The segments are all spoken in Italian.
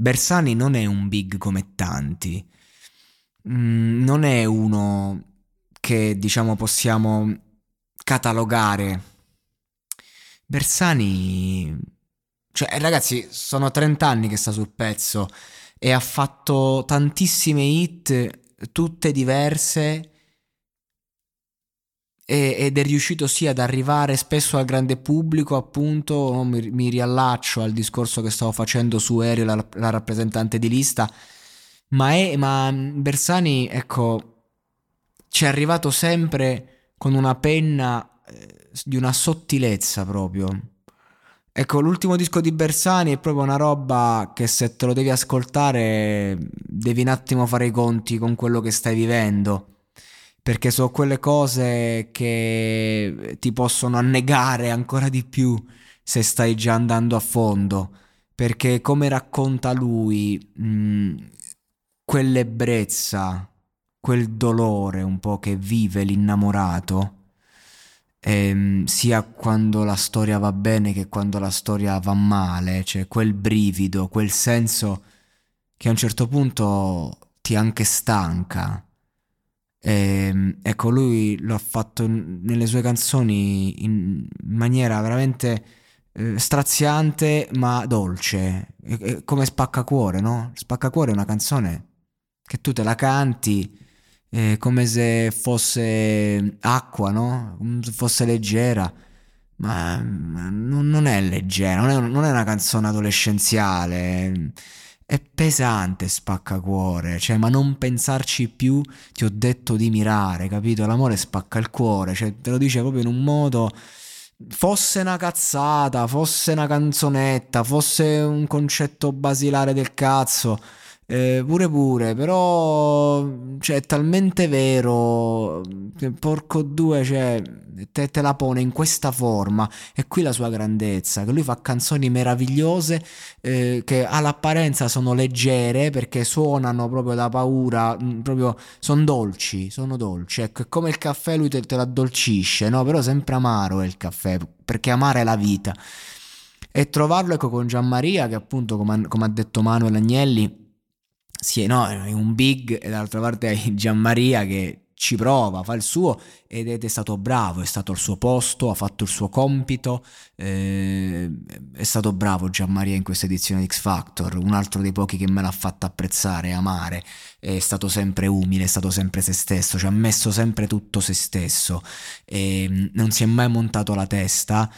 Bersani non è un big come tanti. Mm, non è uno che diciamo possiamo catalogare. Bersani cioè ragazzi, sono 30 anni che sta sul pezzo e ha fatto tantissime hit tutte diverse ed è riuscito sì ad arrivare spesso al grande pubblico, appunto, mi, mi riallaccio al discorso che stavo facendo su Aereo, la, la rappresentante di lista, ma, è, ma Bersani, ecco, ci è arrivato sempre con una penna eh, di una sottilezza proprio. Ecco, l'ultimo disco di Bersani è proprio una roba che se te lo devi ascoltare devi un attimo fare i conti con quello che stai vivendo perché sono quelle cose che ti possono annegare ancora di più se stai già andando a fondo, perché come racconta lui, mh, quell'ebbrezza, quel dolore un po' che vive l'innamorato, ehm, sia quando la storia va bene che quando la storia va male, cioè quel brivido, quel senso che a un certo punto ti anche stanca e, ehm, ecco, lui lo ha fatto nelle sue canzoni in maniera veramente eh, straziante ma dolce, e, e come Spaccacuore, no? Spaccacuore è una canzone che tu te la canti eh, come se fosse acqua, no? Come se fosse leggera. Ma, non, è leggera, non è, non è una canzone adolescenziale è pesante spaccacuore, cioè, ma non pensarci più, ti ho detto di mirare, capito? L'amore spacca il cuore, cioè, te lo dice proprio in un modo fosse una cazzata, fosse una canzonetta, fosse un concetto basilare del cazzo, eh, pure pure, però cioè, è talmente vero, porco due, cioè, te, te, la pone in questa forma e qui la sua grandezza, che lui fa canzoni meravigliose eh, che all'apparenza sono leggere perché suonano proprio da paura, mm, proprio sono dolci, sono dolci, ecco, è come il caffè lui te, te l'addolcisce, no? Però sempre amaro è il caffè, perché amare è la vita. E trovarlo ecco con Gianmaria, che appunto, come, come ha detto Manuel Agnelli, sì, no, è un big e dall'altra parte hai Gianmaria che ci prova, fa il suo ed è stato bravo, è stato al suo posto, ha fatto il suo compito, eh, è stato bravo Gianmaria in questa edizione di X Factor, un altro dei pochi che me l'ha fatta apprezzare amare, è stato sempre umile, è stato sempre se stesso, ci ha messo sempre tutto se stesso, e non si è mai montato la testa,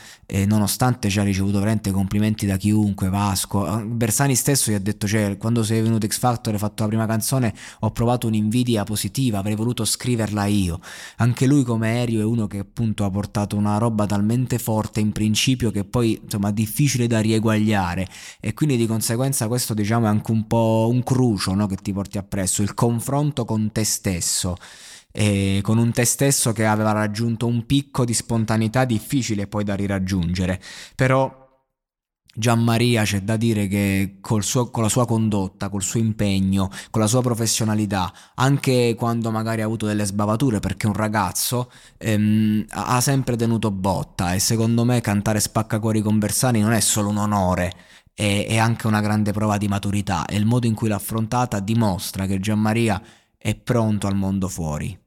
nonostante ci ha ricevuto veramente complimenti da chiunque, Vasco, Bersani stesso gli ha detto, cioè, quando sei venuto X Factor e hai fatto la prima canzone ho provato un'invidia positiva, avrei voluto scriverla io, anche lui come Aereo è uno che appunto ha portato una roba talmente forte in principio che poi insomma difficile da rieguagliare. E quindi di conseguenza questo diciamo è anche un po' un crucio no, che ti porti appresso, il confronto con te stesso. E con un te stesso che aveva raggiunto un picco di spontaneità difficile poi da riraggiungere, però Gianmaria c'è da dire che suo, con la sua condotta, col suo impegno, con la sua professionalità, anche quando magari ha avuto delle sbavature perché è un ragazzo, ehm, ha sempre tenuto botta e secondo me cantare Spaccacuori con Bersani non è solo un onore, è, è anche una grande prova di maturità e il modo in cui l'ha affrontata dimostra che Gianmaria è pronto al mondo fuori.